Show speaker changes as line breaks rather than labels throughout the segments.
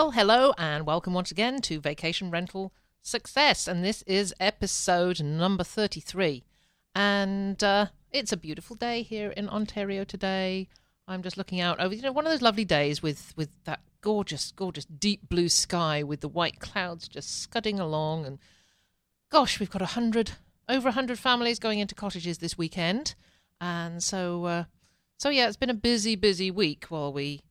Well, hello and welcome once again to Vacation Rental Success. And this is episode number 33. And uh, it's a beautiful day here in Ontario today. I'm just looking out over, you know, one of those lovely days with, with that gorgeous, gorgeous deep blue sky with the white clouds just scudding along. And gosh, we've got a hundred, over a hundred families going into cottages this weekend. And so, uh, so yeah, it's been a busy, busy week while we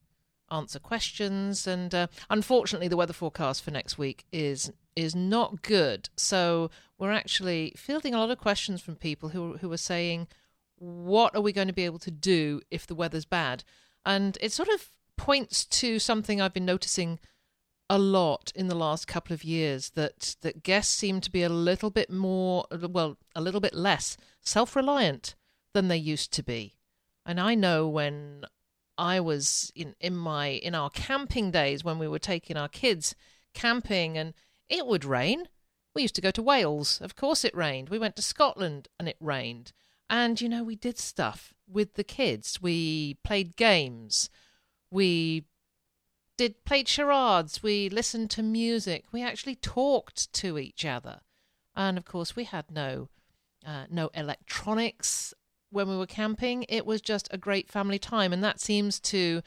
answer questions. And uh, unfortunately, the weather forecast for next week is is not good. So we're actually fielding a lot of questions from people who who are saying, "What are we going to be able to do if the weather's bad?" And it sort of points to something I've been noticing a lot in the last couple of years that that guests seem to be a little bit more well a little bit less self-reliant than they used to be and i know when I was in in my in our camping days when we were taking our kids camping and it would rain. We used to go to Wales. Of course it rained. We went to Scotland and it rained. And you know, we did stuff with the kids. We played games. We did played charades. We listened to music. We actually talked to each other. And of course, we had no uh, no electronics when we were camping. It was just a great family time, and that seems to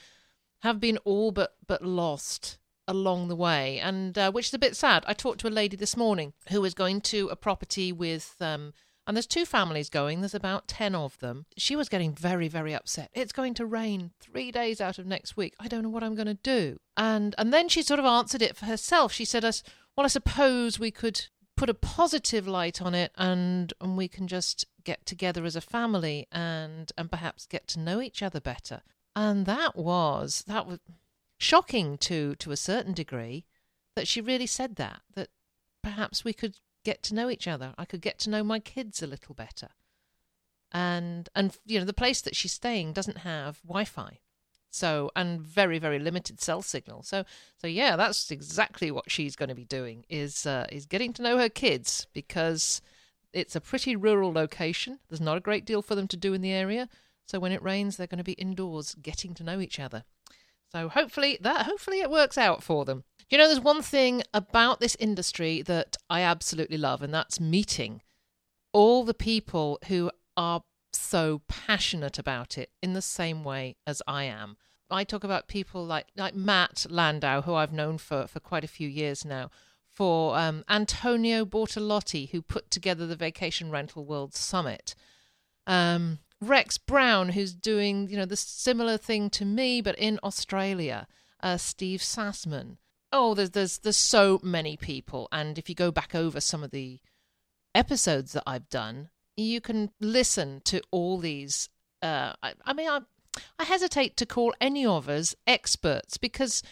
have been all but but lost along the way, and uh, which is a bit sad. I talked to a lady this morning who was going to a property with. Um, and there's two families going. There's about 10 of them. She was getting very, very upset. It's going to rain three days out of next week. I don't know what I'm going to do. And and then she sort of answered it for herself. She said, us, well, I suppose we could put a positive light on it and, and we can just get together as a family and and perhaps get to know each other better. And that was that was shocking to to a certain degree that she really said that that perhaps we could get to know each other. I could get to know my kids a little better. And and you know the place that she's staying doesn't have Wi-Fi. So and very very limited cell signal. So so yeah, that's exactly what she's going to be doing is uh, is getting to know her kids because it's a pretty rural location. There's not a great deal for them to do in the area. So when it rains, they're going to be indoors getting to know each other. So hopefully that hopefully it works out for them. You know, there's one thing about this industry that I absolutely love, and that's meeting all the people who are so passionate about it in the same way as I am. I talk about people like like Matt Landau, who I've known for, for quite a few years now, for um, Antonio Bortolotti, who put together the Vacation Rental World Summit. Um, Rex Brown, who's doing you know the similar thing to me, but in Australia. Uh, Steve Sassman. Oh, there's there's there's so many people, and if you go back over some of the episodes that I've done, you can listen to all these. Uh, I, I mean, I I hesitate to call any of us experts because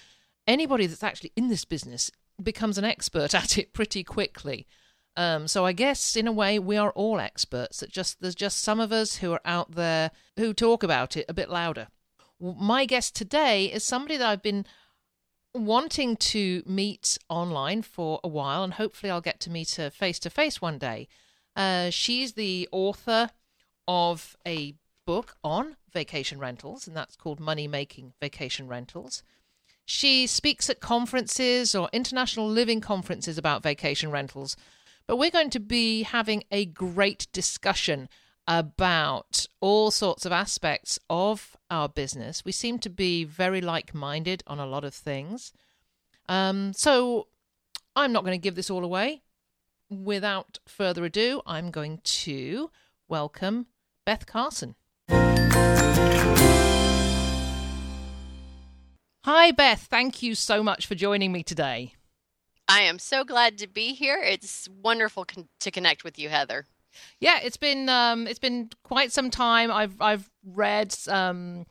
anybody that's actually in this business becomes an expert at it pretty quickly. Um, so I guess in a way we are all experts. That just there's just some of us who are out there who talk about it a bit louder. My guest today is somebody that I've been wanting to meet online for a while, and hopefully I'll get to meet her face to face one day. Uh, she's the author of a book on vacation rentals, and that's called Money Making Vacation Rentals. She speaks at conferences or international living conferences about vacation rentals. But we're going to be having a great discussion about all sorts of aspects of our business. We seem to be very like minded on a lot of things. Um, so I'm not going to give this all away. Without further ado, I'm going to welcome Beth Carson. Hi, Beth. Thank you so much for joining me today.
I am so glad to be here. It's wonderful con- to connect with you, Heather.
Yeah, it's been um, it's been quite some time. I've I've read um,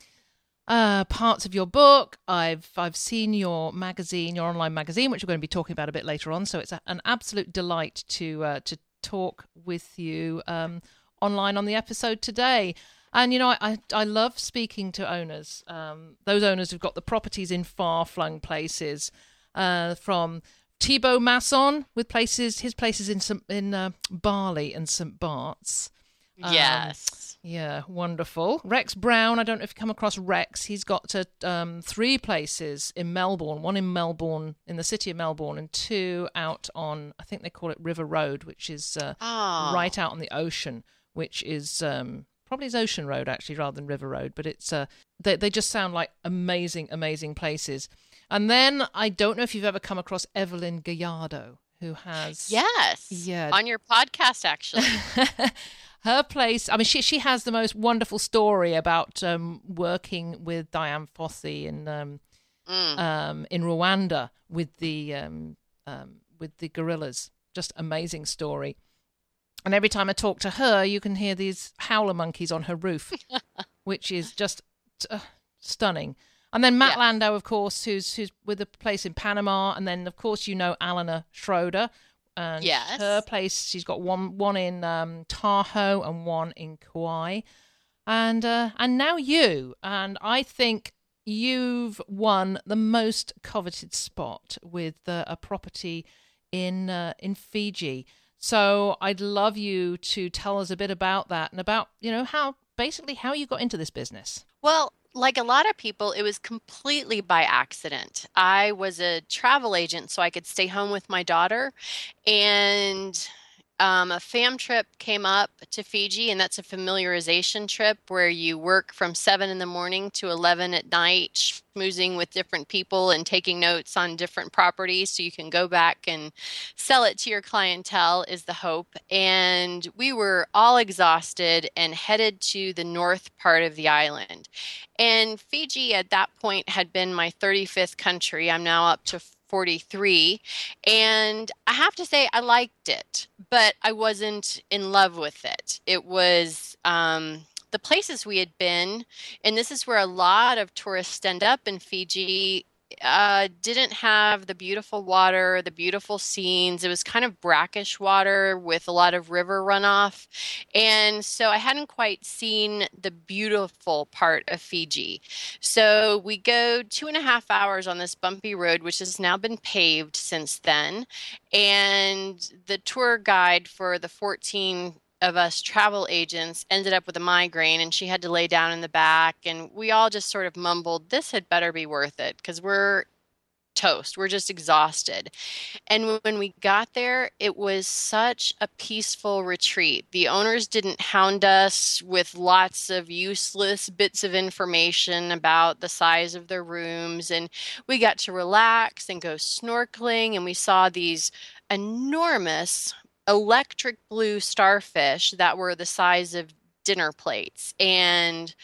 uh, parts of your book. I've I've seen your magazine, your online magazine, which we're going to be talking about a bit later on. So it's a, an absolute delight to uh, to talk with you um, online on the episode today. And you know, I I love speaking to owners, um, those owners who've got the properties in far flung places, uh, from Thibaut Masson with places his places in some in uh, Bali and St Bart's.
Um, yes.
Yeah, wonderful. Rex Brown, I don't know if you come across Rex. He's got uh, um, three places in Melbourne one in Melbourne, in the city of Melbourne, and two out on, I think they call it River Road, which is uh,
oh.
right out on the ocean, which is um, probably is Ocean Road actually rather than River Road, but it's uh, they, they just sound like amazing, amazing places. And then I don't know if you've ever come across Evelyn Gallardo, who has.
Yes.
Yeah.
On your podcast, actually.
her place. I mean, she she has the most wonderful story about um, working with Dian Fossey in um,
Mm.
um, in Rwanda with the um, um, with the gorillas. Just amazing story. And every time I talk to her, you can hear these howler monkeys on her roof, which is just uh, stunning. And then Matt
Yeah.
Landau, of course, who's who's with a place in Panama, and then of course you know Alana Schroeder, and
Yes.
her place. She's got one one in um, Tahoe and one in Kauai, and uh, and now you. And I think you've won the most coveted spot with uh, a property in uh, in Fiji. So I'd love you to tell us a bit about that and about you know how basically how you got into this business.
Well, like a lot of people, it was completely by accident. I was a travel agent, so I could stay home with my daughter. And um, a fam trip came up to Fiji, and that's a familiarization trip where you work from 7 in the morning to 11 at night, schmoozing with different people and taking notes on different properties so you can go back and sell it to your clientele, is the hope. And we were all exhausted and headed to the north part of the island. And Fiji at that point had been my 35th country. I'm now up to 43. And I have to say, I liked it, but I wasn't in love with it. It was. Um, the places we had been, and this is where a lot of tourists end up in Fiji, uh, didn't have the beautiful water, the beautiful scenes. It was kind of brackish water with a lot of river runoff. And so I hadn't quite seen the beautiful part of Fiji. So we go two and a half hours on this bumpy road, which has now been paved since then. And the tour guide for the 14 of us travel agents ended up with a migraine and she had to lay down in the back and we all just sort of mumbled this had better be worth it because we're toast we're just exhausted. And when we got there it was such a peaceful retreat. The owners didn't hound us with lots of useless bits of information about the size of their rooms and we got to relax and go snorkeling and we saw these enormous electric blue starfish that were the size of dinner plates and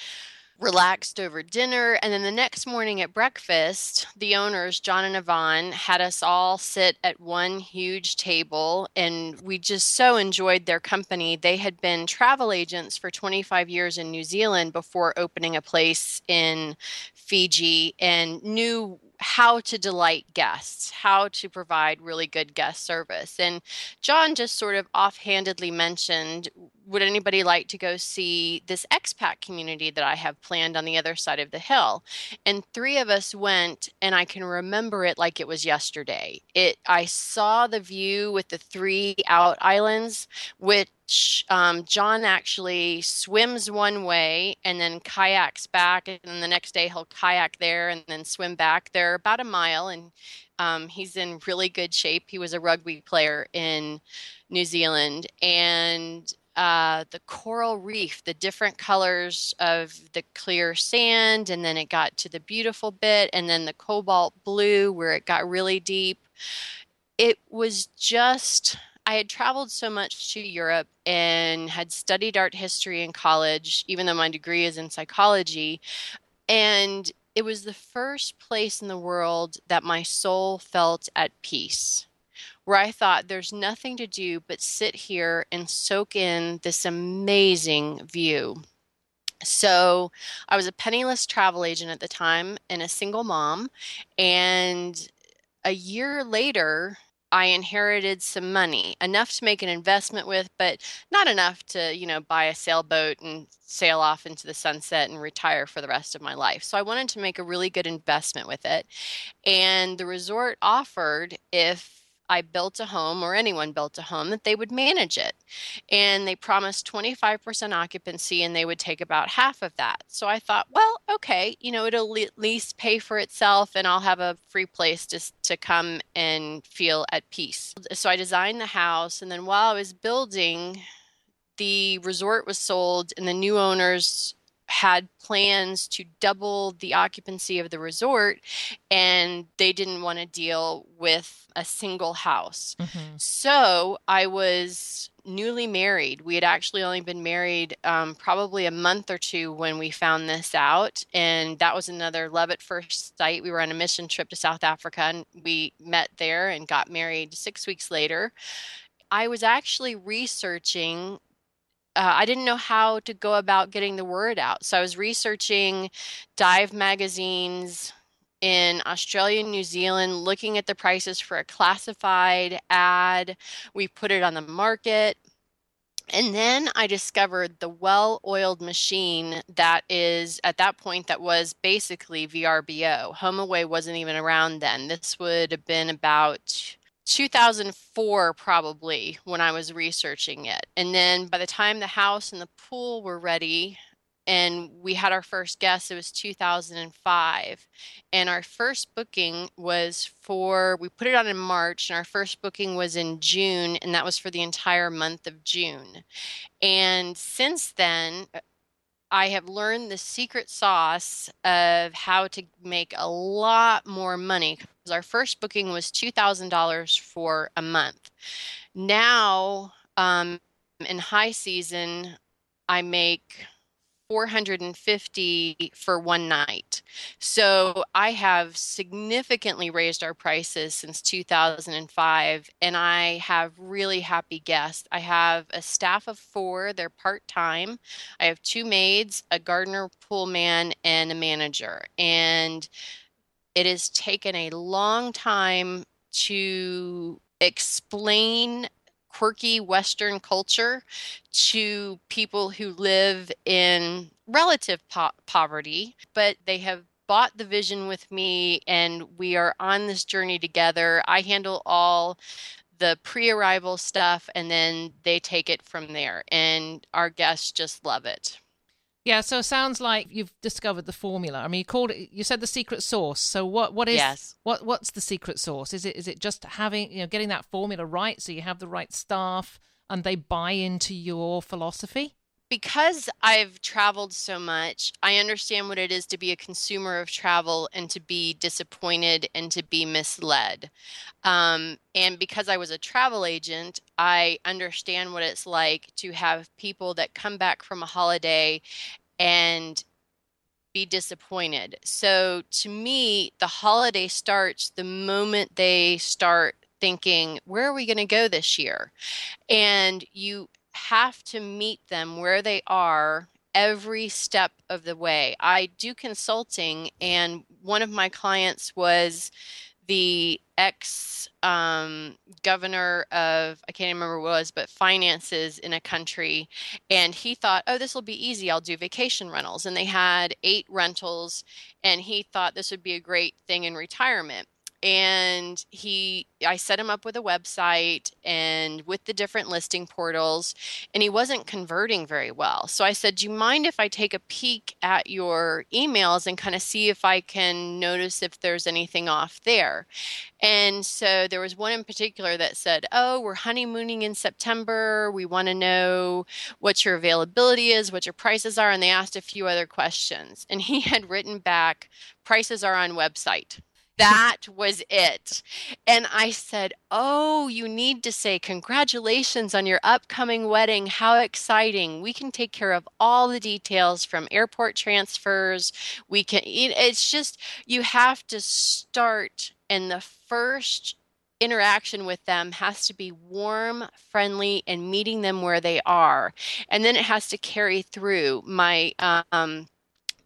relaxed over dinner. And then the next morning at breakfast, the owners, John and Yvonne, had us all sit at one huge table and we just so enjoyed their company. They had been travel agents for 25 years in New Zealand before opening a place in Fiji and knew how to delight guests, how to provide really good guest service. And John just sort of offhandedly mentioned would anybody like to go see this expat community that I have planned on the other side of the hill? And three of us went, and I can remember it like it was yesterday. It I saw the view with the three out islands, which um, John actually swims one way and then kayaks back, and then the next day he'll kayak there and then swim back. They're about a mile, and um, he's in really good shape. He was a rugby player in New Zealand, and uh, the coral reef, the different colors of the clear sand, and then it got to the beautiful bit, and then the cobalt blue where it got really deep. It was just, I had traveled so much to Europe and had studied art history in college, even though my degree is in psychology. And it was the first place in the world that my soul felt at peace where I thought there's nothing to do but sit here and soak in this amazing view. So I was a penniless travel agent at the time and a single mom. And a year later, I inherited some money, enough to make an investment with, but not enough to, you know, buy a sailboat and sail off into the sunset and retire for the rest of my life. So I wanted to make a really good investment with it. And the resort offered if I built a home or anyone built a home that they would manage it. And they promised 25% occupancy and they would take about half of that. So I thought, well, okay, you know, it'll at least pay for itself and I'll have a free place just to come and feel at peace. So I designed the house and then while I was building, the resort was sold and the new owners had plans to double the occupancy of the resort and they didn't want to deal with a single house. Mm-hmm. So I was newly married. We had actually only been married um, probably a month or two when we found this out. And that was another love at first sight. We were on a mission trip to South Africa and we met there and got married six weeks later. I was actually researching uh, I didn't know how to go about getting the word out. So I was researching dive magazines in Australia and New Zealand, looking at the prices for a classified ad. We put it on the market. And then I discovered the well oiled machine that is at that point that was basically VRBO. HomeAway wasn't even around then. This would have been about 2004 probably when I was researching it. And then by the time the house and the pool were ready and we had our first guest, it was 2005. And our first booking was for, we put it on in March, and our first booking was in June, and that was for the entire month of June. And since then, uh, I have learned the secret sauce of how to make a lot more money. Because our first booking was $2,000 for a month. Now, um, in high season, I make 450 for one night. So I have significantly raised our prices since 2005 and I have really happy guests. I have a staff of 4, they're part-time. I have two maids, a gardener, pool man and a manager. And it has taken a long time to explain quirky Western culture to people who live in relative po- poverty, but they have bought the vision with me and we are on this journey together. I handle all the pre arrival stuff and then they take it from there. And our guests just love it.
Yeah, so it sounds like you've discovered the formula. I mean, you called it. You said the secret sauce. So what? What is?
Yes.
What? What's the secret sauce? Is it? Is it just having you know getting that formula right so you have the right staff and they buy into your philosophy?
Because I've traveled so much, I understand what it is to be a consumer of travel and to be disappointed and to be misled. Um, and because I was a travel agent, I understand what it's like to have people that come back from a holiday and be disappointed. So to me, the holiday starts the moment they start thinking, where are we going to go this year? And you have to meet them where they are every step of the way. I do consulting, and one of my clients was the ex um, governor of I can't remember what it was, but finances in a country, and he thought, "Oh, this will be easy. I'll do vacation rentals." And they had eight rentals, and he thought this would be a great thing in retirement and he i set him up with a website and with the different listing portals and he wasn't converting very well. So i said do you mind if i take a peek at your emails and kind of see if i can notice if there's anything off there? And so there was one in particular that said oh we're honeymooning in september. We want to know what your availability is what your prices are and they asked a few other questions. And he had written back prices are on website that was it. And I said, Oh, you need to say congratulations on your upcoming wedding. How exciting. We can take care of all the details from airport transfers. We can, it's just, you have to start in the first interaction with them has to be warm, friendly, and meeting them where they are. And then it has to carry through. My um,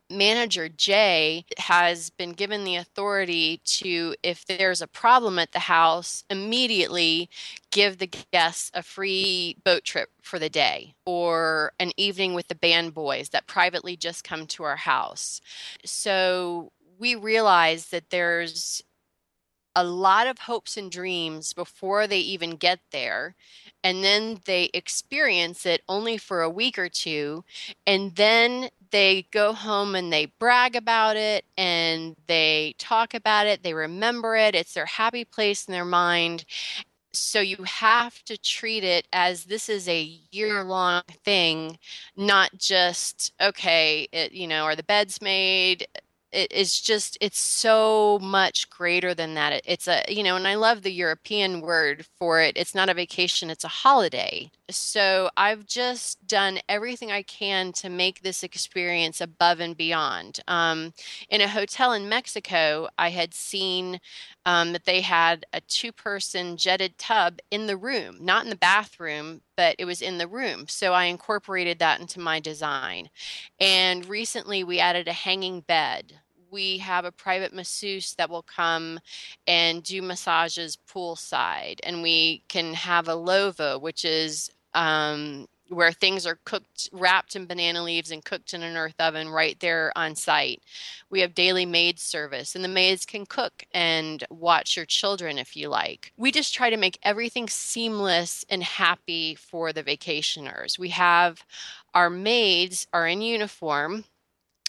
manager, Jay, has been given the authority to, if there's a problem at the house, immediately give the guests a free boat trip for the day or an evening with the band boys that privately just come to our house. So we realize that there's a lot of hopes and dreams before they even get there. And then they experience it only for a week or two. And then they go home and they brag about it and they talk about it. They remember it. It's their happy place in their mind. So you have to treat it as this is a year long thing, not just, okay, it, you know, are the beds made? It is just it's so much greater than that. It, it's a you know and i love the european word for it. It's not a vacation it's a holiday so i've just done everything i can to make this experience above and beyond. Um, in a hotel in mexico i had seen um, that they had a two person jetted tub in the room not in the bathroom but it was in the room. So i incorporated that into my design. And recently we added a hanging bed. We have a private masseuse that will come and do massages poolside. And we can have a lovo, which is um, where things are cooked, wrapped in banana leaves and cooked in an earth oven right there on site. We have daily maid service, and the maids can cook and watch your children if you like. We just try to make everything seamless and happy for the vacationers. We have our maids are in uniform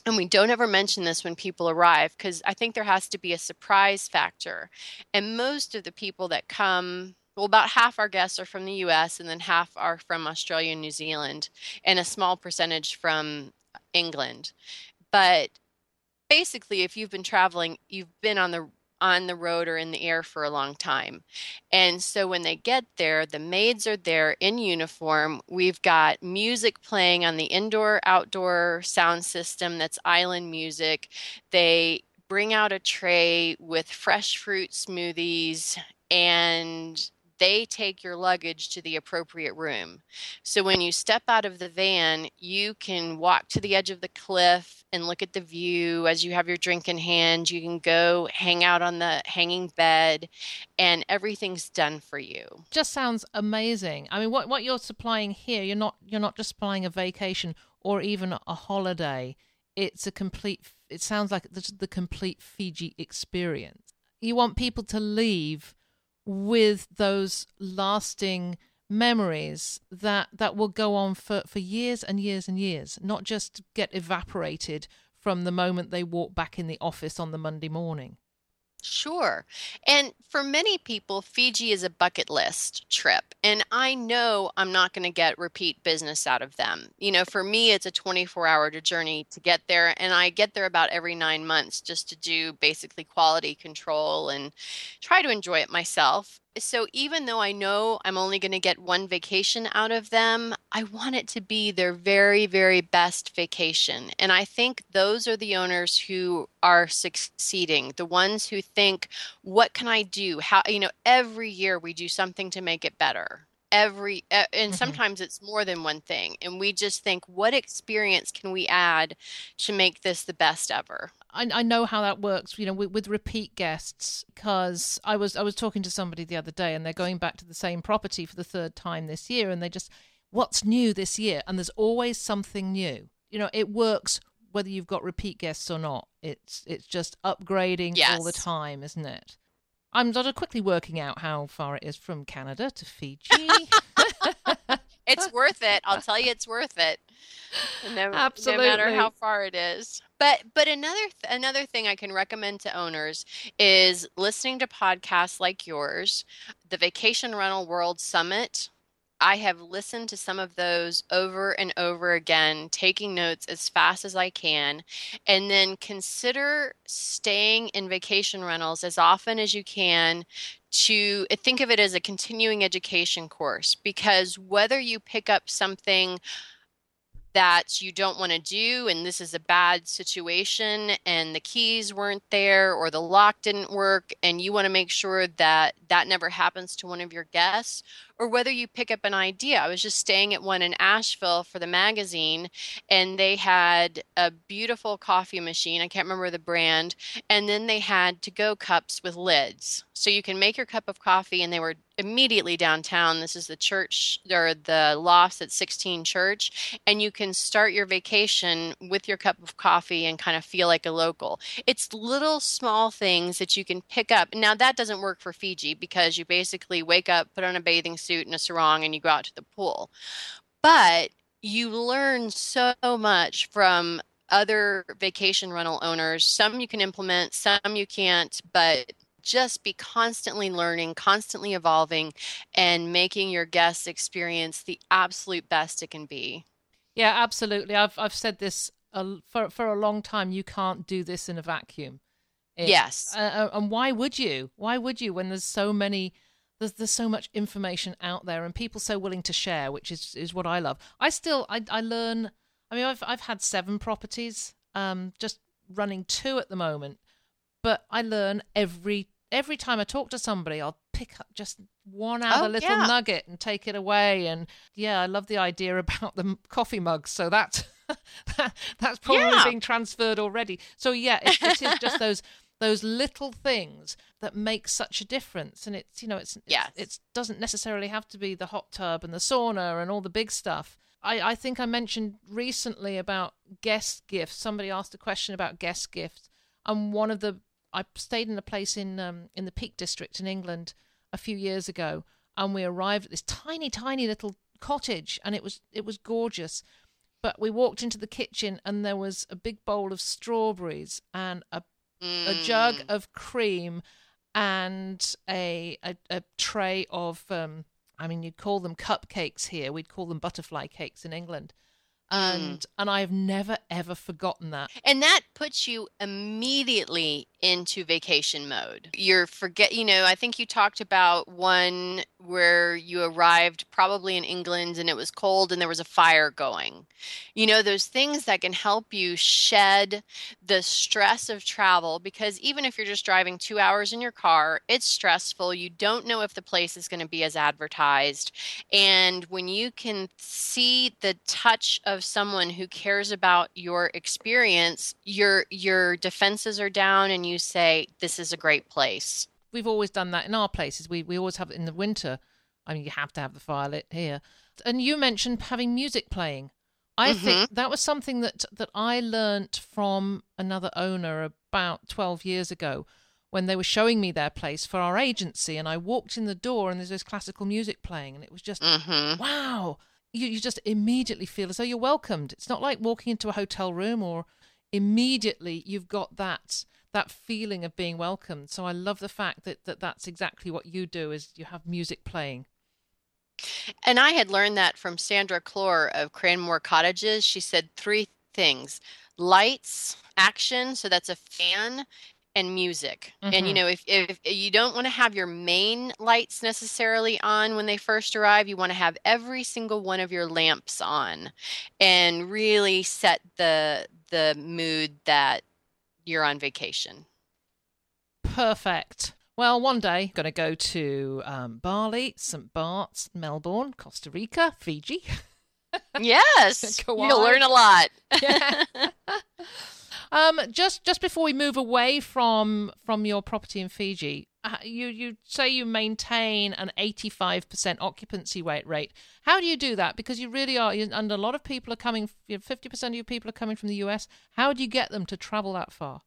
and we don't ever mention this when people arrive because I think there has to be a surprise factor. And most of the people that come, well, about half our guests are from the US and then half are from Australia and New Zealand, and a small percentage from England. But basically, if you've been traveling, you've been on the on the road or in the air for a long time. And so when they get there, the maids are there in uniform. We've got music playing on the indoor outdoor sound system that's island music. They bring out a tray with fresh fruit smoothies and they take your luggage to the appropriate room. So when you step out of the van, you can walk to the edge of the cliff and look at the view as you have your drink in hand. You can go hang out on the hanging bed and everything's done for you.
Just sounds amazing. I mean what what you're supplying here, you're not you're not just supplying a vacation or even a holiday. It's a complete it sounds like the, the complete Fiji experience. You want people to leave with those lasting memories that that will go on for for years and years and years not just get evaporated from the moment they walk back in the office on the Monday morning
Sure. And for many people, Fiji is a bucket list trip. And I know I'm not going to get repeat business out of them. You know, for me, it's a 24 hour journey to get there. And I get there about every nine months just to do basically quality control and try to enjoy it myself so even though I know I'm only going to get one vacation out of them, I want it to be their very, very best vacation. And I think those are the owners who are succeeding, the ones who think, what can I do? How, you know, every year we do something to make it better every and mm-hmm. sometimes it's more than one thing and we just think what experience can we add to make this the best ever
I, I know how that works, you know, with, with repeat guests. Because I was I was talking to somebody the other day, and they're going back to the same property for the third time this year, and they just, what's new this year? And there's always something new. You know, it works whether you've got repeat guests or not. It's it's just upgrading yes. all the time, isn't it? I'm sort of quickly working out how far it is from Canada to Fiji.
it's worth it. I'll tell you, it's worth it. No, Absolutely. no matter how far it is. But but another th- another thing I can recommend to owners is listening to podcasts like yours, the Vacation Rental World Summit. I have listened to some of those over and over again, taking notes as fast as I can, and then consider staying in vacation rentals as often as you can to eh, think of it as a continuing education course because whether you pick up something that you don't want to do and this is a bad situation and the keys weren't there or the lock didn't work and you want to make sure that that never happens to one of your guests, or whether you pick up an idea. I was just staying at one in Asheville for the magazine, and they had a beautiful coffee machine. I can't remember the brand. And then they had to go cups with lids. So you can make your cup of coffee, and they were immediately downtown. This is the church or the lofts at 16 Church, and you can start your vacation with your cup of coffee and kind of feel like a local. It's little small things that you can pick up. Now, that doesn't work for Fiji because you basically wake up, put on a bathing suit and a sarong, and you go out to the pool. But you learn so much from other vacation rental owners. Some you can implement, some you can't, but just be constantly learning, constantly evolving, and making your guests experience the absolute best it can be.
Yeah, absolutely. I've I've said this a, for for a long time. You can't do this in a vacuum.
It, yes.
Uh, uh, and why would you? Why would you when there's so many there's there's so much information out there and people so willing to share, which is is what I love. I still I I learn I mean I've I've had 7 properties um just running 2 at the moment, but I learn every every time I talk to somebody, I'll pick up just one other oh, little yeah. nugget and take it away. And yeah, I love the idea about the coffee mugs. So that, that that's probably yeah. being transferred already. So yeah, it, it is just those those little things that make such a difference. And it's you know it's
yes.
it doesn't necessarily have to be the hot tub and the sauna and all the big stuff. I, I think I mentioned recently about guest gifts. Somebody asked a question about guest gifts, and one of the I stayed in a place in um, in the Peak District in England a few years ago, and we arrived at this tiny, tiny little cottage, and it was it was gorgeous. But we walked into the kitchen, and there was a big bowl of strawberries and a mm. a jug mm. of cream and a a, a tray of um, I mean, you'd call them cupcakes here. We'd call them butterfly cakes in England. Mm. And mm. and I have never ever forgotten that.
And that puts you immediately into vacation mode. You're forget, you know, I think you talked about one where you arrived probably in England and it was cold and there was a fire going. You know, those things that can help you shed the stress of travel because even if you're just driving 2 hours in your car, it's stressful. You don't know if the place is going to be as advertised. And when you can see the touch of someone who cares about your experience, your your defenses are down and you say this is a great place.
We've always done that in our places. We we always have it in the winter. I mean, you have to have the fire lit here. And you mentioned having music playing. I mm-hmm. think that was something that that I learnt from another owner about 12 years ago when they were showing me their place for our agency and I walked in the door and there's this classical music playing and it was just mm-hmm. wow you, you just immediately feel as though you're welcomed it's not like walking into a hotel room or immediately you've got that that feeling of being welcomed. So I love the fact that, that that's exactly what you do is you have music playing.
And I had learned that from Sandra Clore of Cranmore Cottages. She said three things lights, action, so that's a fan, and music. Mm-hmm. And you mm-hmm. know, if, if you don't want to have your main lights necessarily on when they first arrive, you want to have every single one of your lamps on and really set the the mood that you're on vacation.
Perfect. Well, one day, I'm going to go to um, Bali, St. Bart's, Melbourne, Costa Rica, Fiji.
yes, you'll learn a lot. yeah.
um, just just before we move away from from your property in Fiji, uh, you you say you maintain an 85% occupancy rate rate. How do you do that? Because you really are, and a lot of people are coming. 50% of your people are coming from the US. How do you get them to travel that far?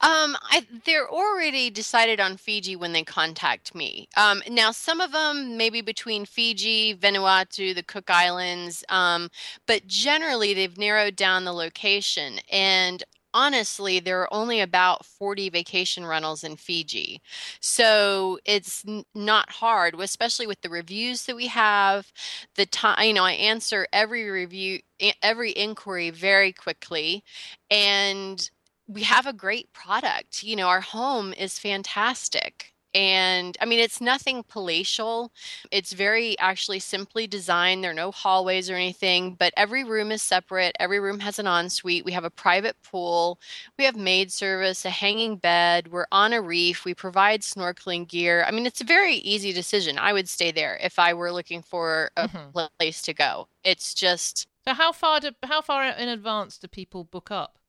Um, I, they're already decided on Fiji when they contact me. Um, now, some of them maybe between Fiji, Vanuatu, the Cook Islands, um, but generally they've narrowed down the location. And honestly, there are only about 40 vacation rentals in Fiji. So it's n- not hard, especially with the reviews that we have. The time, you know, I answer every review, every inquiry very quickly. And we have a great product. You know, our home is fantastic And I mean, it's nothing palatial. It's very actually simply designed. There are no hallways or anything, but every room is separate. Every room has an ensuite. We have a private pool. We have maid service, a hanging bed. We're on a reef. We provide snorkeling gear. I mean, it's a very easy decision. I would stay there if I were looking for a mm-hmm. place to go. It's just.
So how far do how far in advance do people book up?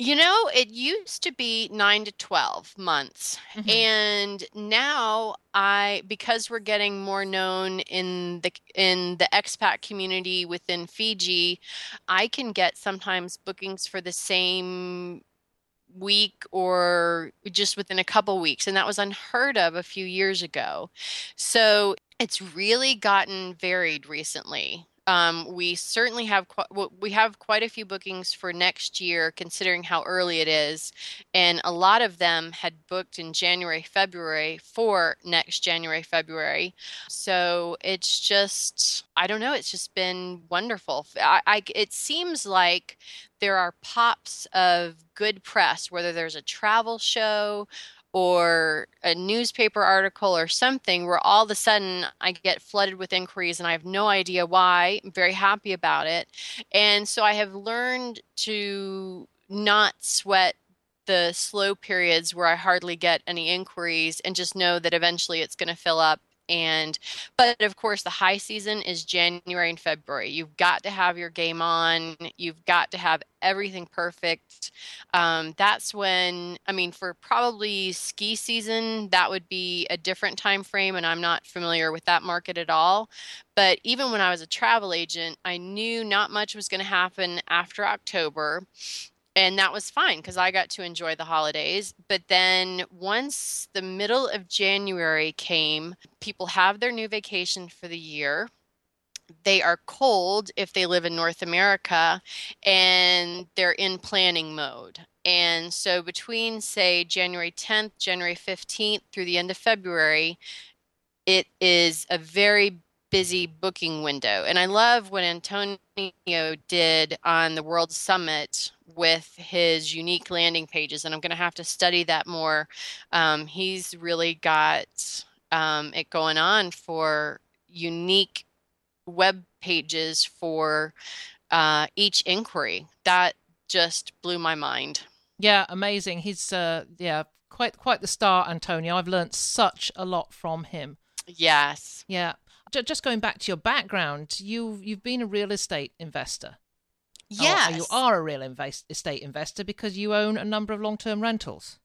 You know, it used to be nine to 12 months. Mm-hmm. And now I, because we're getting more known in the, in the expat community within Fiji, I can get sometimes bookings for the same week or just within a couple weeks. And that was unheard of a few years ago. So it's really gotten varied recently. Um, we certainly have qu- we have quite a few bookings for next year, considering how early it is, and a lot of them had booked in January, February for next January, February. So it's just I don't know. It's just been wonderful. I, I it seems like there are pops of good press, whether there's a travel show or a newspaper article or something where all of a sudden I get flooded with inquiries and I have no idea why. I'm very happy about it. And so I have learned to not sweat the slow periods where I hardly get any inquiries and just know that eventually it's going to fill up and but of course the high season is january and february. You've got to have your game on. You've got to have everything perfect. Um, that's when i mean for probably ski season that would be a different time frame and i'm not familiar with that market at all. But even when i was a travel agent i knew not much was going to happen after october and that was fine because I got to enjoy the holidays. But then once the middle of January came, people have their new vacation for the year. They are cold if they live in North America and they're in planning mode. And so between, say, January 10th, January 15th through the end of February, it is a very busy booking window. And I love what Antonio did on the World Summit with his unique landing pages. And I'm going to have to study that more. Um, he's really got um, it going on for unique web pages for uh, each inquiry. That just blew my mind.
Yeah, amazing. He's uh, yeah, quite quite the star, Antonio. I've learned such a lot from him.
Yes.
Yeah just going back to your background, you you've been a real estate investor.
Yes.
You are a real invest- estate investor because you own a number of long-term rentals.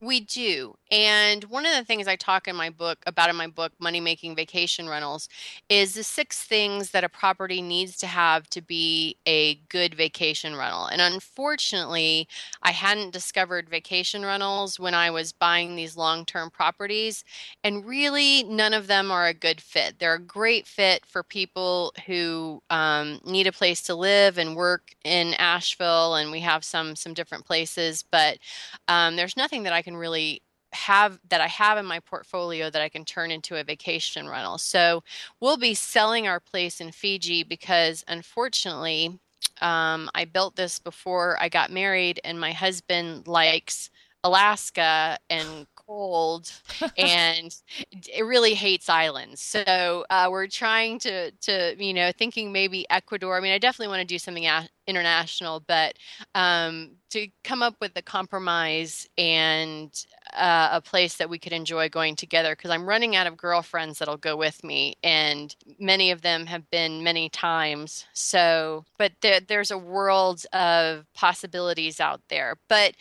We do. And one of the things I talk in my book about in my book, Money Making Vacation Rentals, is the six things that a property needs to have to be a good vacation rental. And unfortunately, I hadn't discovered vacation rentals when I was buying these long term properties. And really, none of them are a good fit. They're a great fit for people who um, need a place to live and work in Asheville. And we have some, some different places, but um, there's nothing that I can really have that I have in my portfolio that I can turn into a vacation rental. So we'll be selling our place in Fiji because unfortunately, um, I built this before I got married, and my husband likes Alaska and cold and it really hates islands. So uh, we're trying to to you know thinking maybe Ecuador. I mean, I definitely want to do something a- international, but um, to come up with a compromise and uh, a place that we could enjoy going together because I'm running out of girlfriends that'll go with me, and many of them have been many times. So, but there, there's a world of possibilities out there. But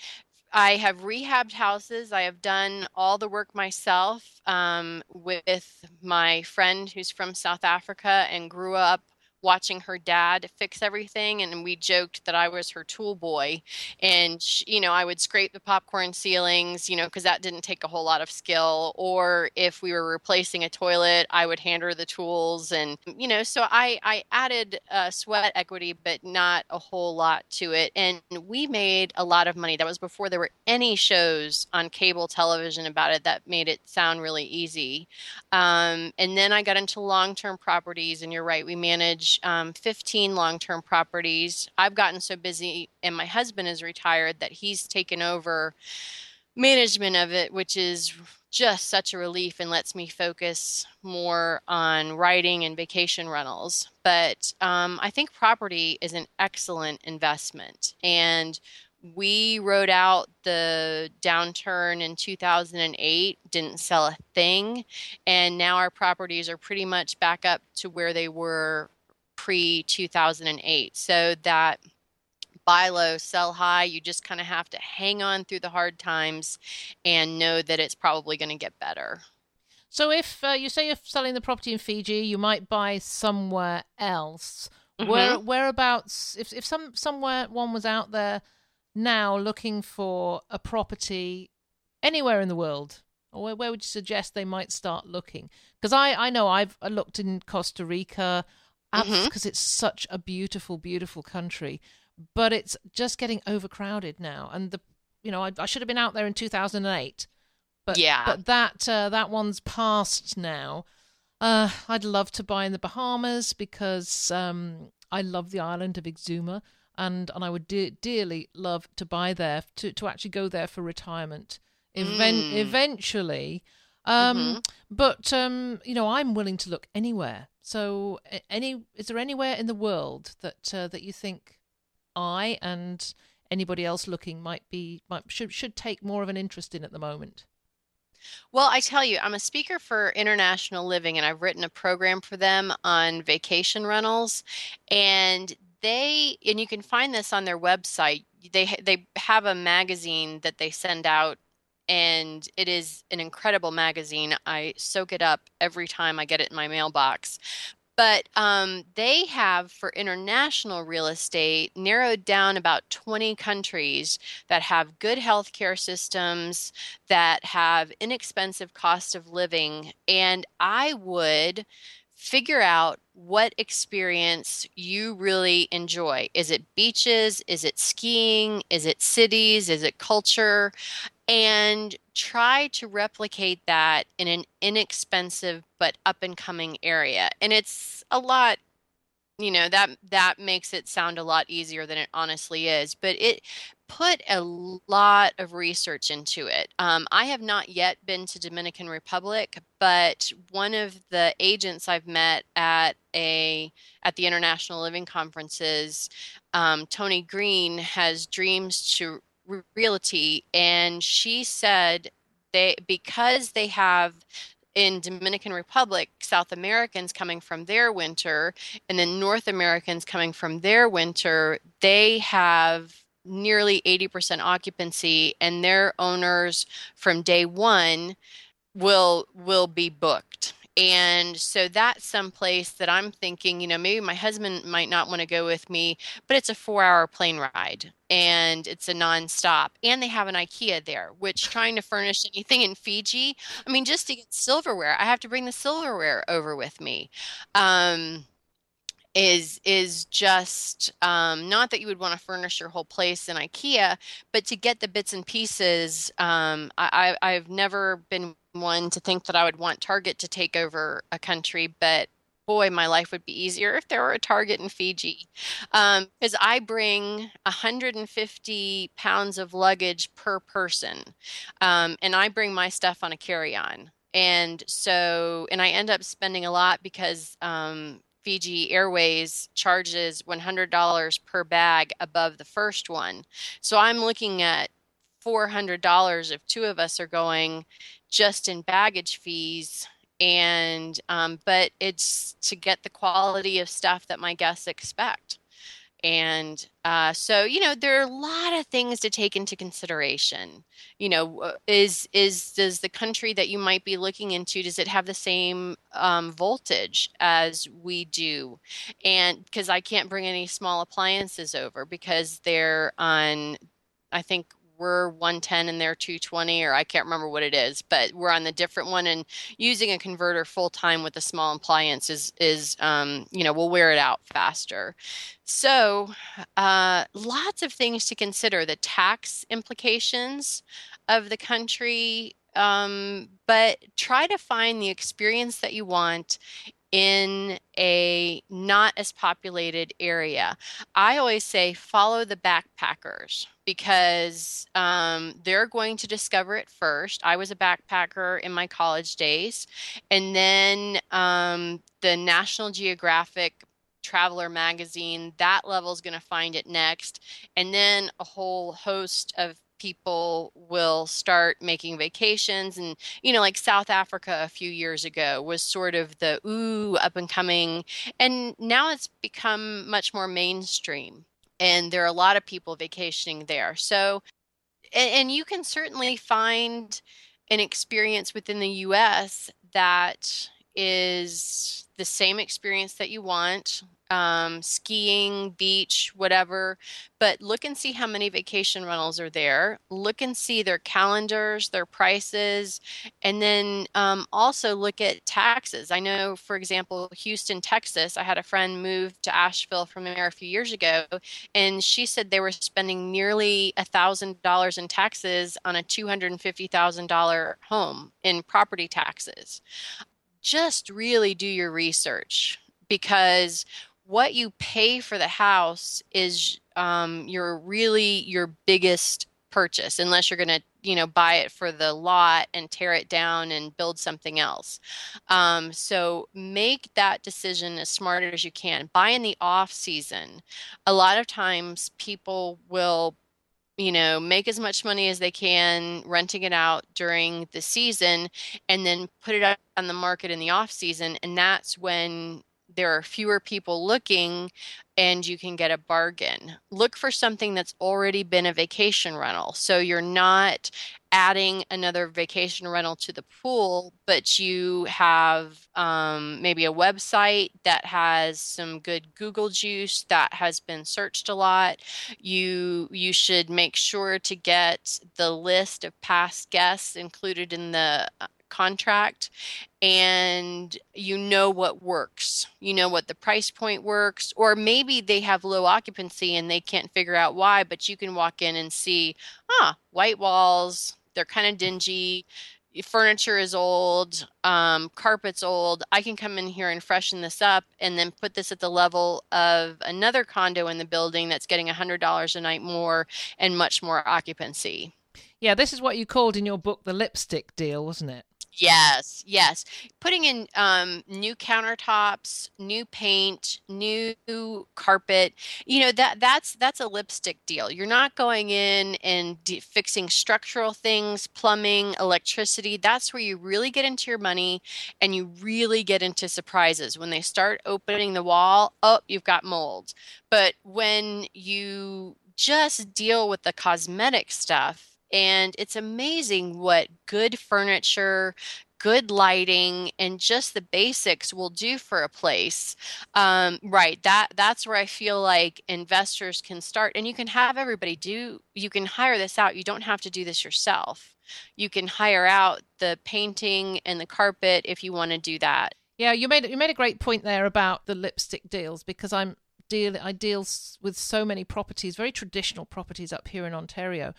I have rehabbed houses. I have done all the work myself um, with my friend who's from South Africa and grew up watching her dad fix everything and we joked that I was her tool boy and she, you know I would scrape the popcorn ceilings you know because that didn't take a whole lot of skill or if we were replacing a toilet I would hand her the tools and you know so I I added uh, sweat equity but not a whole lot to it and we made a lot of money. That was before there were any shows on cable television about it that made it sound really easy um, and then I got into long-term properties and you're right we managed manage um, 15 long term properties. I've gotten so busy, and my husband is retired that he's taken over management of it, which is just such a relief and lets me focus more on writing and vacation rentals. But um, I think property is an excellent investment. And we rode out the downturn in 2008, didn't sell a thing. And now our properties are pretty much back up to where they were pre 2008. So that buy low, sell high. You just kind of have to hang on through the hard times and know that it's probably going to get better.
So, if uh, you say you're selling the property in Fiji, you might buy somewhere else. Mm-hmm. Where whereabouts? If if some somewhere one was out there now looking for a property anywhere in the world, or where, where would you suggest they might start looking? Because I I know I've looked in Costa Rica because mm-hmm. it's such a beautiful beautiful country but it's just getting overcrowded now. And the you know I, I should have been out there in 2008, but
yeah,
but that uh, that one's passed now. Uh, I'd love to buy in the Bahamas because um, I love the island of Exuma, and and I would de- dearly love to buy there to to actually go there for retirement. Even- mm. Eventually, um, mm-hmm. but um, you know, I'm willing to look anywhere. So, any is there anywhere in the world that uh, that you think I and anybody else looking might be might should should take more of an interest in at the moment?
Well, I tell you, I'm a speaker for International Living and I've written a program for them on vacation rentals and they and you can find this on their website. They they have a magazine that they send out and it is an incredible magazine. I soak it up every time I get it in my mailbox. But um, they have, for international real estate, narrowed down about 20 countries that have good healthcare systems, that have inexpensive cost of living. And I would figure out what experience you really enjoy. Is it beaches? Is it skiing? Is it cities? Is it culture? And try to replicate that in an inexpensive but up and coming area. And it's a lot you know that that makes it sound a lot easier than it honestly is but it put a lot of research into it um, i have not yet been to dominican republic but one of the agents i've met at a at the international living conferences um, tony green has dreams to realty and she said they because they have in Dominican Republic, South Americans coming from their winter, and then North Americans coming from their winter, they have nearly 80% occupancy, and their owners from day one will will be booked and so that's some place that I'm thinking, you know, maybe my husband might not want to go with me, but it's a four hour plane ride and it's a nonstop. And they have an IKEA there, which trying to furnish anything in Fiji, I mean, just to get silverware, I have to bring the silverware over with me. Um, is is just um, not that you would want to furnish your whole place in IKEA, but to get the bits and pieces. Um, I, I've never been one to think that I would want Target to take over a country, but boy, my life would be easier if there were a Target in Fiji. Because um, I bring 150 pounds of luggage per person, um, and I bring my stuff on a carry on. And so, and I end up spending a lot because um, Fiji Airways charges $100 per bag above the first one. So I'm looking at $400 if two of us are going just in baggage fees and um, but it's to get the quality of stuff that my guests expect. And uh, so you know there are a lot of things to take into consideration. You know is is does the country that you might be looking into does it have the same um, voltage as we do? And because i can't bring any small appliances over because they're on i think we're 110 and they're 220 or I can't remember what it is, but we're on the different one and using a converter full time with a small appliance is is um, you know we'll wear it out faster. So uh, lots of things to consider: the tax implications of the country, um, but try to find the experience that you want in a not as populated area. I always say follow the backpackers because um, they're going to discover it first. I was a backpacker in my college days, and then um, the National Geographic Traveler magazine, that level is going to find it next. And then a whole host of people will start making vacations and you know like south africa a few years ago was sort of the ooh up and coming and now it's become much more mainstream and there are a lot of people vacationing there. So and, and you can certainly find an experience within the us that is the same experience that you want um, skiing, beach, whatever. But look and see how many vacation rentals are there. Look and see their calendars, their prices, and then um, also look at taxes. I know, for example, Houston, Texas, I had a friend move to Asheville from there a few years ago, and she said they were spending nearly a $1,000 in taxes on a $250,000 home in property taxes. Just really do your research because what you pay for the house is um, your really your biggest purchase unless you're going to you know buy it for the lot and tear it down and build something else. Um, so make that decision as smart as you can. Buy in the off season. A lot of times people will you know make as much money as they can renting it out during the season and then put it on the market in the off season and that's when there are fewer people looking and you can get a bargain. Look for something that's already been a vacation rental. So you're not adding another vacation rental to the pool, but you have um, maybe a website that has some good Google juice that has been searched a lot. You you should make sure to get the list of past guests included in the uh, contract and you know what works. You know what the price point works, or maybe they have low occupancy and they can't figure out why, but you can walk in and see, ah, white walls, they're kind of dingy. Furniture is old, um, carpet's old. I can come in here and freshen this up and then put this at the level of another condo in the building that's getting $100 a night more and much more occupancy.
Yeah, this is what you called in your book the lipstick deal, wasn't it?
Yes, yes. Putting in um, new countertops, new paint, new carpet. You know that that's that's a lipstick deal. You're not going in and de- fixing structural things, plumbing, electricity. That's where you really get into your money and you really get into surprises. When they start opening the wall, oh, you've got mold. But when you just deal with the cosmetic stuff and it's amazing what good furniture, good lighting, and just the basics will do for a place. Um, right. That that's where I feel like investors can start, and you can have everybody do. You can hire this out. You don't have to do this yourself. You can hire out the painting and the carpet if you want to do that.
Yeah, you made you made a great point there about the lipstick deals because I'm deal I deal with so many properties, very traditional properties up here in Ontario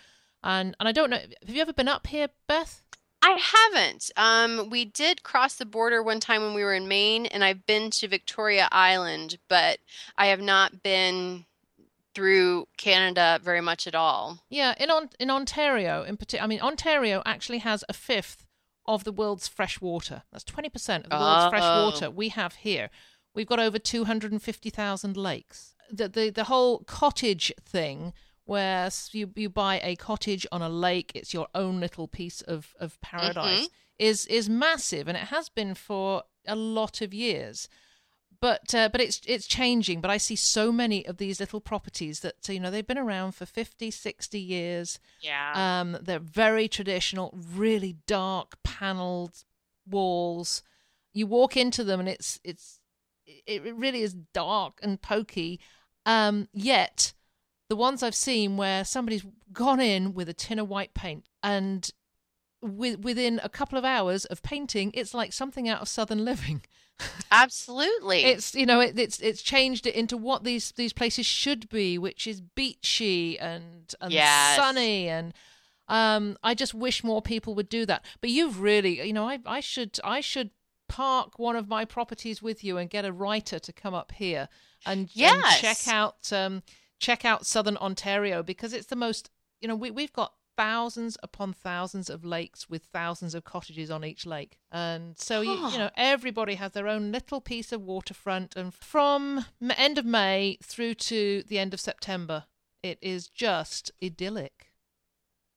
and and I don't know. Have you ever been up here, Beth?
I haven't. Um, we did cross the border one time when we were in Maine, and I've been to Victoria Island, but I have not been through Canada very much at all.
Yeah, in on in Ontario, in particular, I mean, Ontario actually has a fifth of the world's fresh water. That's twenty percent of the world's oh. fresh water we have here. We've got over two hundred and fifty thousand lakes. The the the whole cottage thing where you you buy a cottage on a lake, it's your own little piece of of paradise, mm-hmm. is is massive, and it has been for a lot of years. But uh, but it's it's changing. But I see so many of these little properties that you know they've been around for 50, 60 years.
Yeah.
Um, they're very traditional, really dark paneled walls. You walk into them and it's it's it really is dark and pokey. Um, yet the ones I've seen where somebody's gone in with a tin of white paint and with, within a couple of hours of painting, it's like something out of Southern Living.
Absolutely,
it's you know it, it's it's changed it into what these these places should be, which is beachy and and yes. sunny and. Um, I just wish more people would do that. But you've really, you know, I I should I should park one of my properties with you and get a writer to come up here and,
yes.
and check out um, check out Southern Ontario because it's the most you know we we've got thousands upon thousands of lakes with thousands of cottages on each lake. And so, you, you, know, everybody has their own little piece of waterfront. And from end of May through to the end of September, it is just idyllic.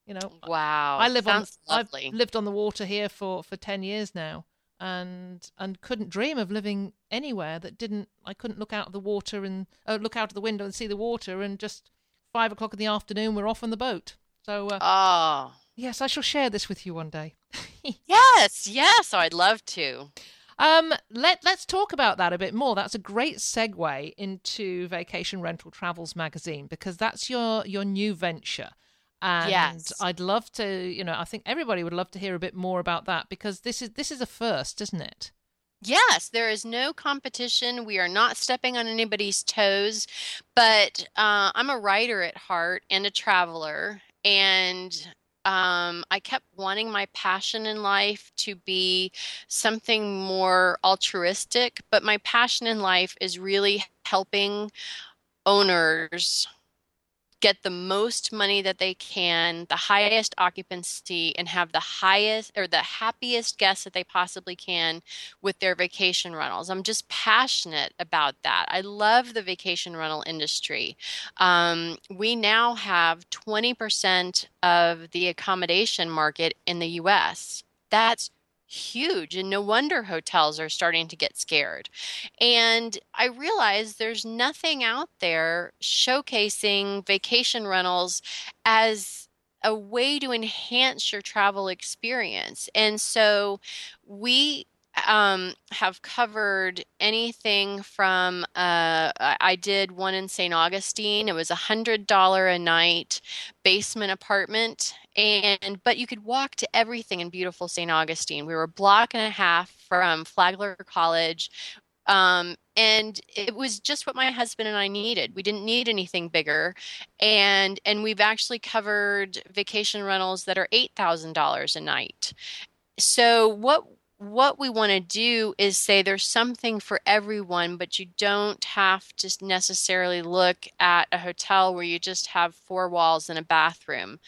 You know,
wow.
I live
Sounds
on
lovely.
I've lived on the water here for for 10 years now and and couldn't dream of living anywhere that didn't I couldn't look out of the water and uh, look out of the window and see the water and just five o'clock in the afternoon we're off on the boat. So uh,
oh
yes, I shall share this with you one day.
yes, yes, I'd love to.
Um, let let's talk about that a bit more. That's a great segue into Vacation Rental Travels magazine because that's your your new venture. And
yes.
I'd love to, you know, I think everybody would love to hear a bit more about that because this is this is a first, isn't it?
Yes, there is no competition. We are not stepping on anybody's toes, but uh, I'm a writer at heart and a traveler, and um, I kept wanting my passion in life to be something more altruistic, but my passion in life is really helping owners get the most money that they can, the highest occupancy, and have the highest or the happiest guests that they possibly can with their vacation rentals. I'm just passionate about that. I love the vacation rental industry. Um, we now have 20% of the accommodation market in the US. That's huge and no wonder hotels are starting to get scared. And i realize there's nothing out there showcasing vacation rentals as a way to enhance your travel experience. And so we um, have covered anything from uh, I did one in St. Augustine. It was a hundred dollar a night basement apartment, and but you could walk to everything in beautiful St. Augustine. We were a block and a half from Flagler College. Um, and it was just what my husband and I needed. We didn't need anything bigger, and and we've actually covered vacation rentals that are eight thousand dollars a night. So what what we want to do is say there's something for everyone, but you don't have to necessarily look at a hotel where you just have four walls and a bathroom.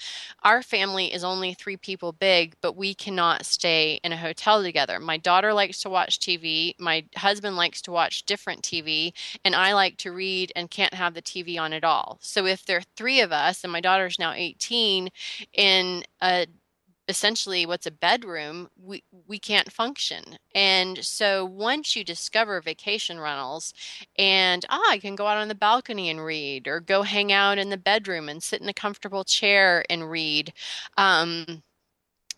Our family is only three people big, but we cannot stay in a hotel together. My daughter likes to watch TV, my husband likes to watch different TV, and I like to read and can't have the TV on at all. So if there are three of us, and my daughter's now 18, in a essentially what's a bedroom we we can't function and so once you discover vacation rentals and ah i can go out on the balcony and read or go hang out in the bedroom and sit in a comfortable chair and read um,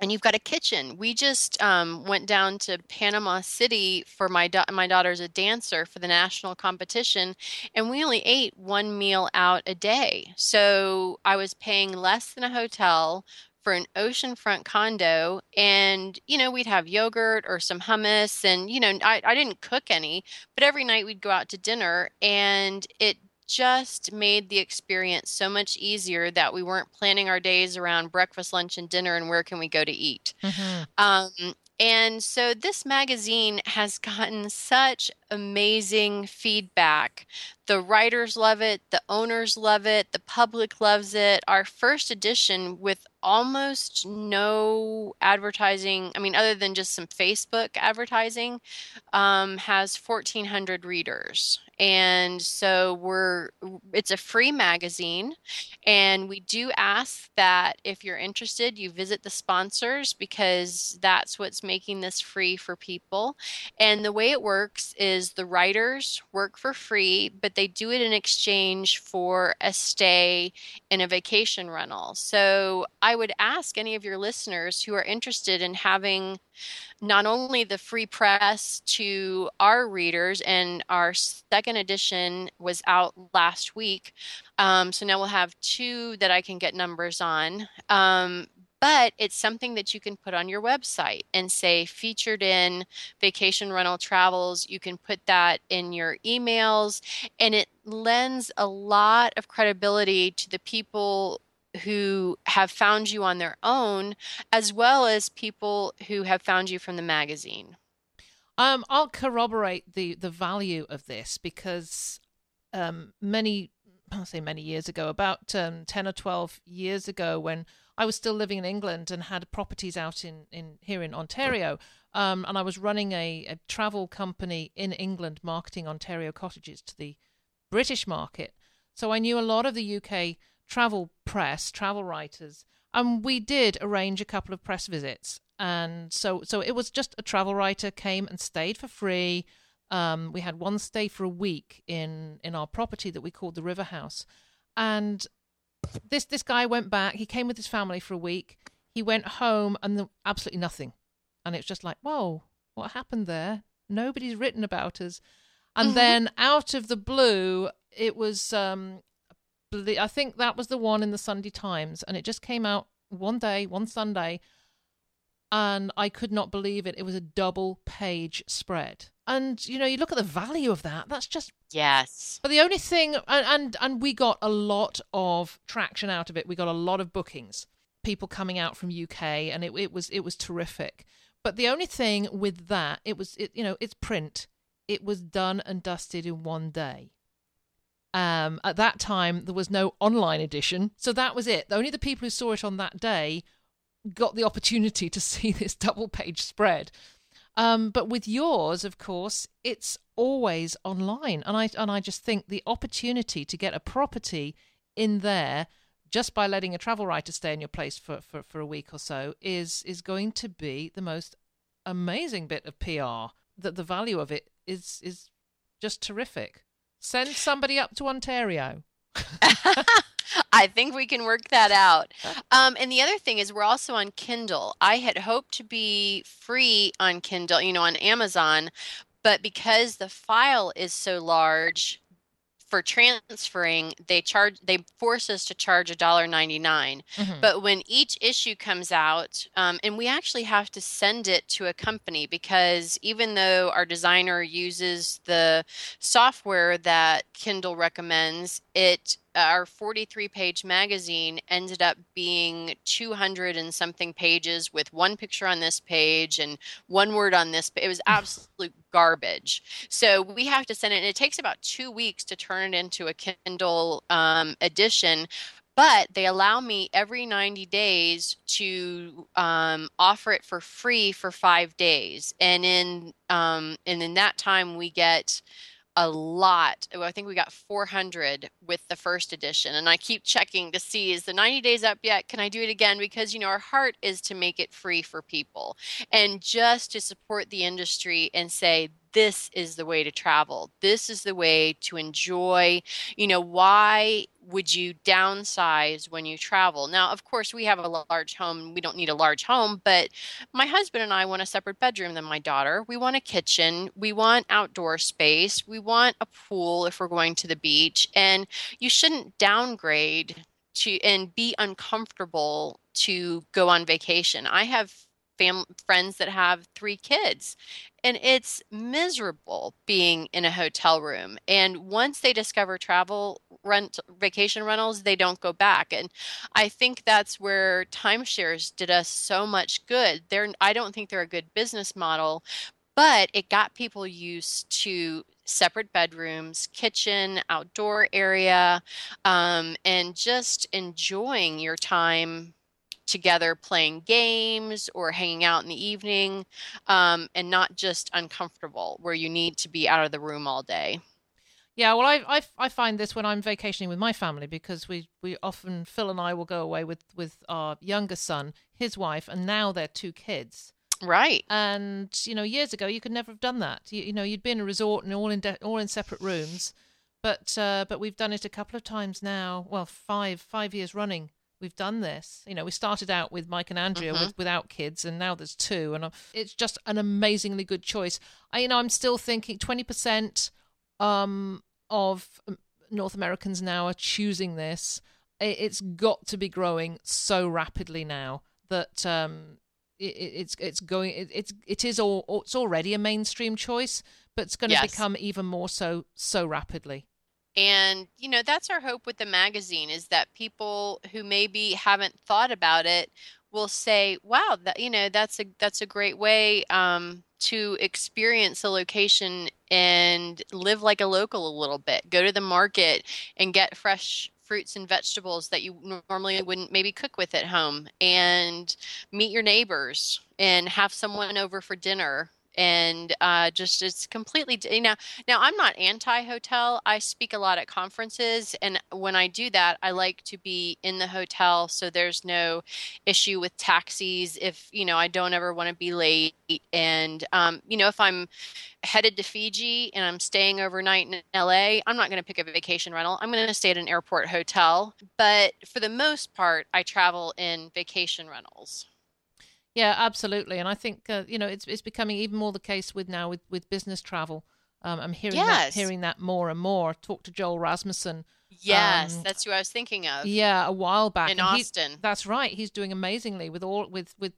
and you've got a kitchen. We just um, went down to Panama City for my da- my daughter's a dancer for the national competition, and we only ate one meal out a day. So I was paying less than a hotel for an oceanfront condo and you know we'd have yogurt or some hummus and you know I, I didn't cook any but every night we'd go out to dinner and it just made the experience so much easier that we weren't planning our days around breakfast lunch and dinner and where can we go to eat mm-hmm. um, and so this magazine has gotten such amazing feedback. The writers love it, the owners love it, the public loves it. Our first edition, with almost no advertising, I mean, other than just some Facebook advertising, um, has 1,400 readers. And so we're, it's a free magazine. And we do ask that if you're interested, you visit the sponsors because that's what's making this free for people. And the way it works is the writers work for free, but they do it in exchange for a stay in a vacation rental. So I would ask any of your listeners who are interested in having not only the free press to our readers, and our second edition was out last week. Um, so now we'll have two that I can get numbers on. Um, but it's something that you can put on your website and say featured in vacation rental travels. You can put that in your emails, and it lends a lot of credibility to the people who have found you on their own, as well as people who have found you from the magazine.
Um, I'll corroborate the the value of this because um, many, I'll say many years ago, about um, ten or twelve years ago, when I was still living in England and had properties out in, in here in Ontario, um, and I was running a, a travel company in England, marketing Ontario cottages to the British market. So I knew a lot of the UK travel press, travel writers, and we did arrange a couple of press visits and so so it was just a travel writer came and stayed for free. Um, we had one stay for a week in in our property that we called the River House, and this this guy went back. He came with his family for a week. He went home and the, absolutely nothing, and it's just like, whoa, what happened there? Nobody's written about us. And mm-hmm. then out of the blue, it was um, I think that was the one in the Sunday Times, and it just came out one day, one Sunday and I could not believe it. It was a double page spread. And you know, you look at the value of that. That's just
yes.
But the only thing, and and, and we got a lot of traction out of it. We got a lot of bookings, people coming out from UK, and it it was it was terrific. But the only thing with that, it was it you know it's print. It was done and dusted in one day. Um, at that time, there was no online edition, so that was it. Only the people who saw it on that day got the opportunity to see this double page spread. Um, but with yours, of course, it's always online, and I and I just think the opportunity to get a property in there just by letting a travel writer stay in your place for, for, for a week or so is is going to be the most amazing bit of PR. That the value of it is is just terrific. Send somebody up to Ontario.
I think we can work that out. Um, and the other thing is, we're also on Kindle. I had hoped to be free on Kindle, you know, on Amazon, but because the file is so large, for transferring they charge they force us to charge a dollar 99 mm-hmm. but when each issue comes out um, and we actually have to send it to a company because even though our designer uses the software that kindle recommends it our 43 page magazine ended up being 200 and something pages with one picture on this page and one word on this but it was absolute garbage. So we have to send it and it takes about two weeks to turn it into a kindle um, edition but they allow me every 90 days to um, offer it for free for five days. And in um, and in that time we get a lot. I think we got 400 with the first edition. And I keep checking to see is the 90 days up yet? Can I do it again? Because, you know, our heart is to make it free for people and just to support the industry and say, this is the way to travel. This is the way to enjoy. You know, why would you downsize when you travel? Now, of course, we have a large home. We don't need a large home, but my husband and I want a separate bedroom than my daughter. We want a kitchen. We want outdoor space. We want a pool if we're going to the beach. And you shouldn't downgrade to and be uncomfortable to go on vacation. I have fam- friends that have three kids and it's miserable being in a hotel room. And once they discover travel rent vacation rentals they don't go back. And i think that's where timeshares did us so much good. They're i don't think they're a good business model but it got people used to separate bedrooms, kitchen, outdoor area, um, and just enjoying your time together playing games or hanging out in the evening um, and not just uncomfortable where you need to be out of the room all day.
Yeah, well, I, I, I find this when I'm vacationing with my family because we, we often Phil and I will go away with with our younger son, his wife, and now their two kids.
Right.
And you know, years ago you could never have done that. You, you know, you'd be in a resort and all in de- all in separate rooms, but uh, but we've done it a couple of times now. Well, five five years running we've done this. You know, we started out with Mike and Andrea mm-hmm. with, without kids, and now there's two, and it's just an amazingly good choice. I, you know, I'm still thinking 20% um, of um, North Americans now are choosing this. It's got to be growing so rapidly now that um, it, it's it's going it, it's it is all it's already a mainstream choice, but it's going to yes. become even more so so rapidly.
And, you know, that's our hope with the magazine is that people who maybe haven't thought about it will say, wow, that, you know, that's a, that's a great way um, to experience a location and live like a local a little bit. Go to the market and get fresh fruits and vegetables that you normally wouldn't maybe cook with at home and meet your neighbors and have someone over for dinner and uh, just it's completely you know now i'm not anti hotel i speak a lot at conferences and when i do that i like to be in the hotel so there's no issue with taxis if you know i don't ever want to be late and um, you know if i'm headed to fiji and i'm staying overnight in la i'm not going to pick a vacation rental i'm going to stay at an airport hotel but for the most part i travel in vacation rentals
yeah, absolutely, and I think uh, you know it's it's becoming even more the case with now with with business travel. Um, I'm hearing
yes.
that hearing that more and more. Talk to Joel Rasmussen.
Yes, um, that's who I was thinking of.
Yeah, a while back
in Austin.
That's right. He's doing amazingly with all with with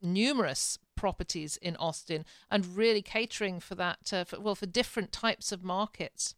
numerous properties in Austin and really catering for that. Uh, for, well, for different types of markets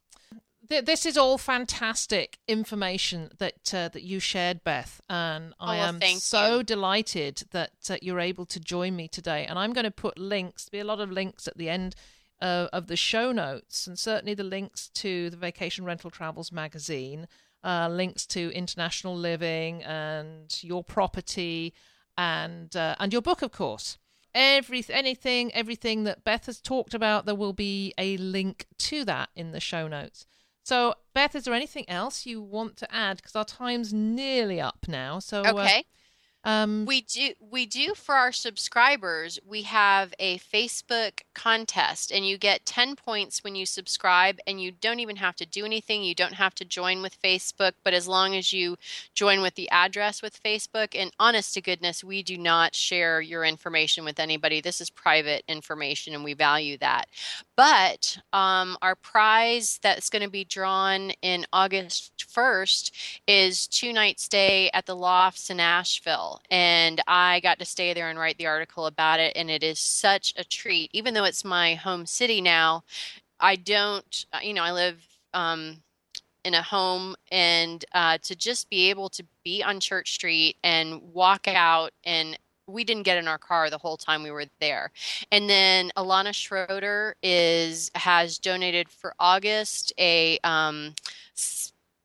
this is all fantastic information that uh, that you shared, Beth, and I
oh,
am
so
you. delighted that uh, you're able to join me today. And I'm going to put links, be a lot of links at the end uh, of the show notes, and certainly the links to the Vacation Rental Travels magazine, uh, links to International Living and your property, and uh, and your book, of course every anything everything that Beth has talked about there will be a link to that in the show notes so, Beth, is there anything else you want to add? Because our time's nearly up now. So,
uh, okay.
Uh, um,
we do we do for our subscribers. We have a Facebook contest, and you get ten points when you subscribe, and you don't even have to do anything. You don't have to join with Facebook, but as long as you join with the address with Facebook, and honest to goodness, we do not share your information with anybody. This is private information, and we value that. But um, our prize that's going to be drawn in August first is two nights stay at the Lofts in Asheville. And I got to stay there and write the article about it. And it is such a treat. Even though it's my home city now, I don't, uh, you know, I live um, in a home and uh, to just be able to be on Church Street and walk out and we didn't get in our car the whole time we were there. And then Alana Schroeder is has donated for August a um,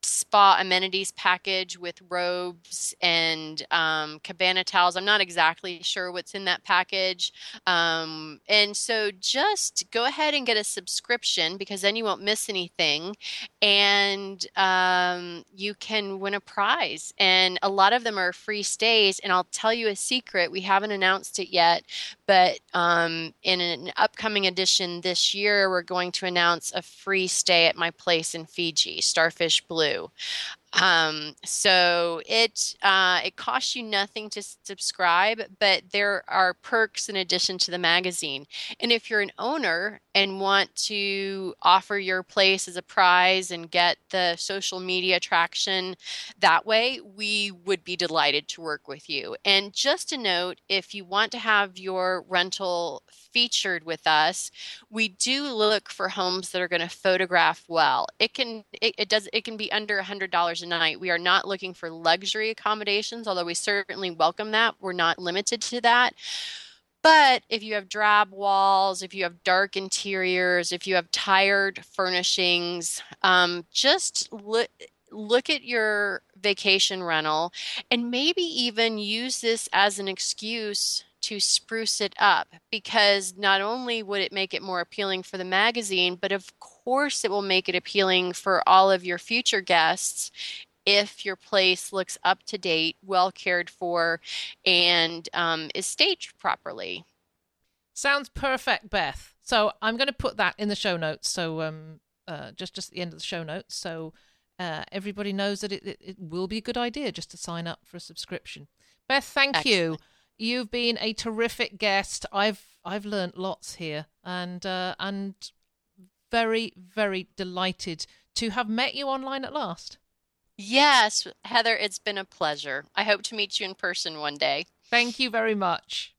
spa amenities package with robes and um, cabana towels. I'm not exactly sure what's in that package. Um, and so just go ahead and get a subscription because then you won't miss anything. And um, you can win a prize. And a lot of them are free stays. And I'll tell you a secret we haven't announced it yet, but um, in an upcoming edition this year, we're going to announce a free stay at my place in Fiji, Starfish Blue do um, so it uh, it costs you nothing to subscribe, but there are perks in addition to the magazine. And if you're an owner and want to offer your place as a prize and get the social media traction that way, we would be delighted to work with you. And just a note, if you want to have your rental featured with us, we do look for homes that are going to photograph well. It can it, it does it can be under a hundred dollars a night. We are not looking for luxury accommodations, although we certainly welcome that. We're not limited to that. But if you have drab walls, if you have dark interiors, if you have tired furnishings, um, just look look at your vacation rental and maybe even use this as an excuse to spruce it up because not only would it make it more appealing for the magazine, but of course it will make it appealing for all of your future guests if your place looks up to date, well cared for, and um, is staged properly.
Sounds perfect, Beth. So I'm going to put that in the show notes. So um, uh, just just at the end of the show notes, so uh, everybody knows that it, it, it, will be a good idea just to sign up for a subscription. Beth, thank
Excellent.
you. You've been a terrific guest. I've I've learnt lots here, and uh, and very very delighted to have met you online at last.
Yes, Heather, it's been a pleasure. I hope to meet you in person one day.
Thank you very much.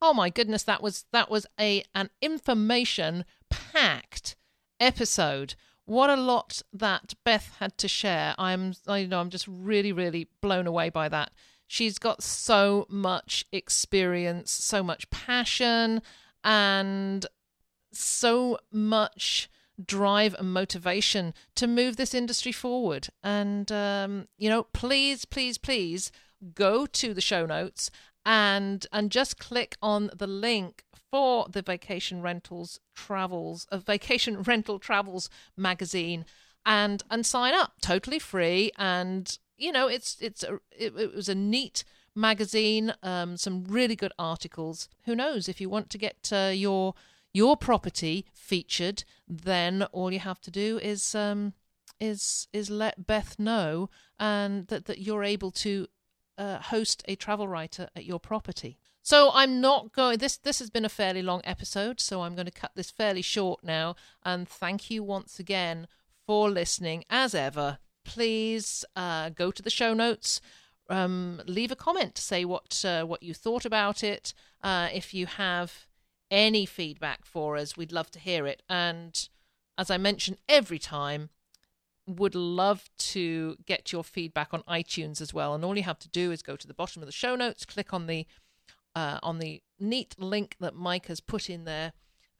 Oh my goodness, that was that was a an information packed episode what a lot that Beth had to share. I'm I know I'm just really really blown away by that. She's got so much experience, so much passion, and so much drive and motivation to move this industry forward. And, um, you know, please, please, please go to the show notes and and just click on the link for the vacation rentals travels a vacation rental travels magazine and and sign up. Totally free. And you know it's it's a, it, it was a neat magazine um, some really good articles. Who knows? If you want to get uh, your your property featured then all you have to do is um, is is let Beth know and that that you're able to uh, host a travel writer at your property. So I'm not going. This this has been a fairly long episode, so I'm going to cut this fairly short now. And thank you once again for listening. As ever, please uh, go to the show notes. Um, leave a comment say what uh, what you thought about it. Uh, if you have any feedback for us, we'd love to hear it. And as I mention every time, would love to get your feedback on iTunes as well. And all you have to do is go to the bottom of the show notes, click on the uh, on the neat link that Mike has put in there,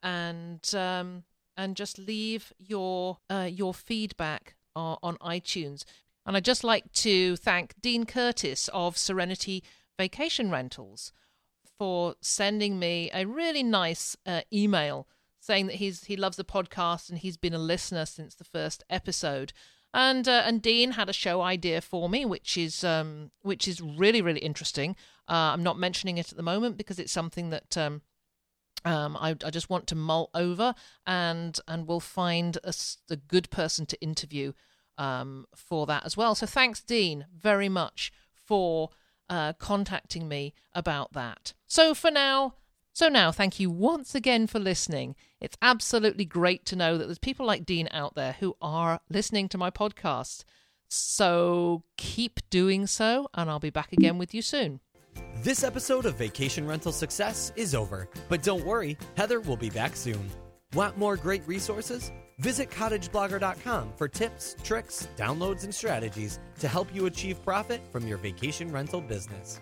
and um, and just leave your uh, your feedback uh, on iTunes. And I'd just like to thank Dean Curtis of Serenity Vacation Rentals for sending me a really nice uh, email saying that he's he loves the podcast and he's been a listener since the first episode. And uh, and Dean had a show idea for me, which is um, which is really really interesting. Uh, I'm not mentioning it at the moment because it's something that um, um, I, I, just want to mull over, and and we'll find a, a good person to interview um, for that as well. So thanks, Dean, very much for uh, contacting me about that. So for now, so now, thank you once again for listening. It's absolutely great to know that there's people like Dean out there who are listening to my podcast. So keep doing so, and I'll be back again with you soon.
This episode of Vacation Rental Success is over, but don't worry, Heather will be back soon. Want more great resources? Visit cottageblogger.com for tips, tricks, downloads, and strategies to help you achieve profit from your vacation rental business.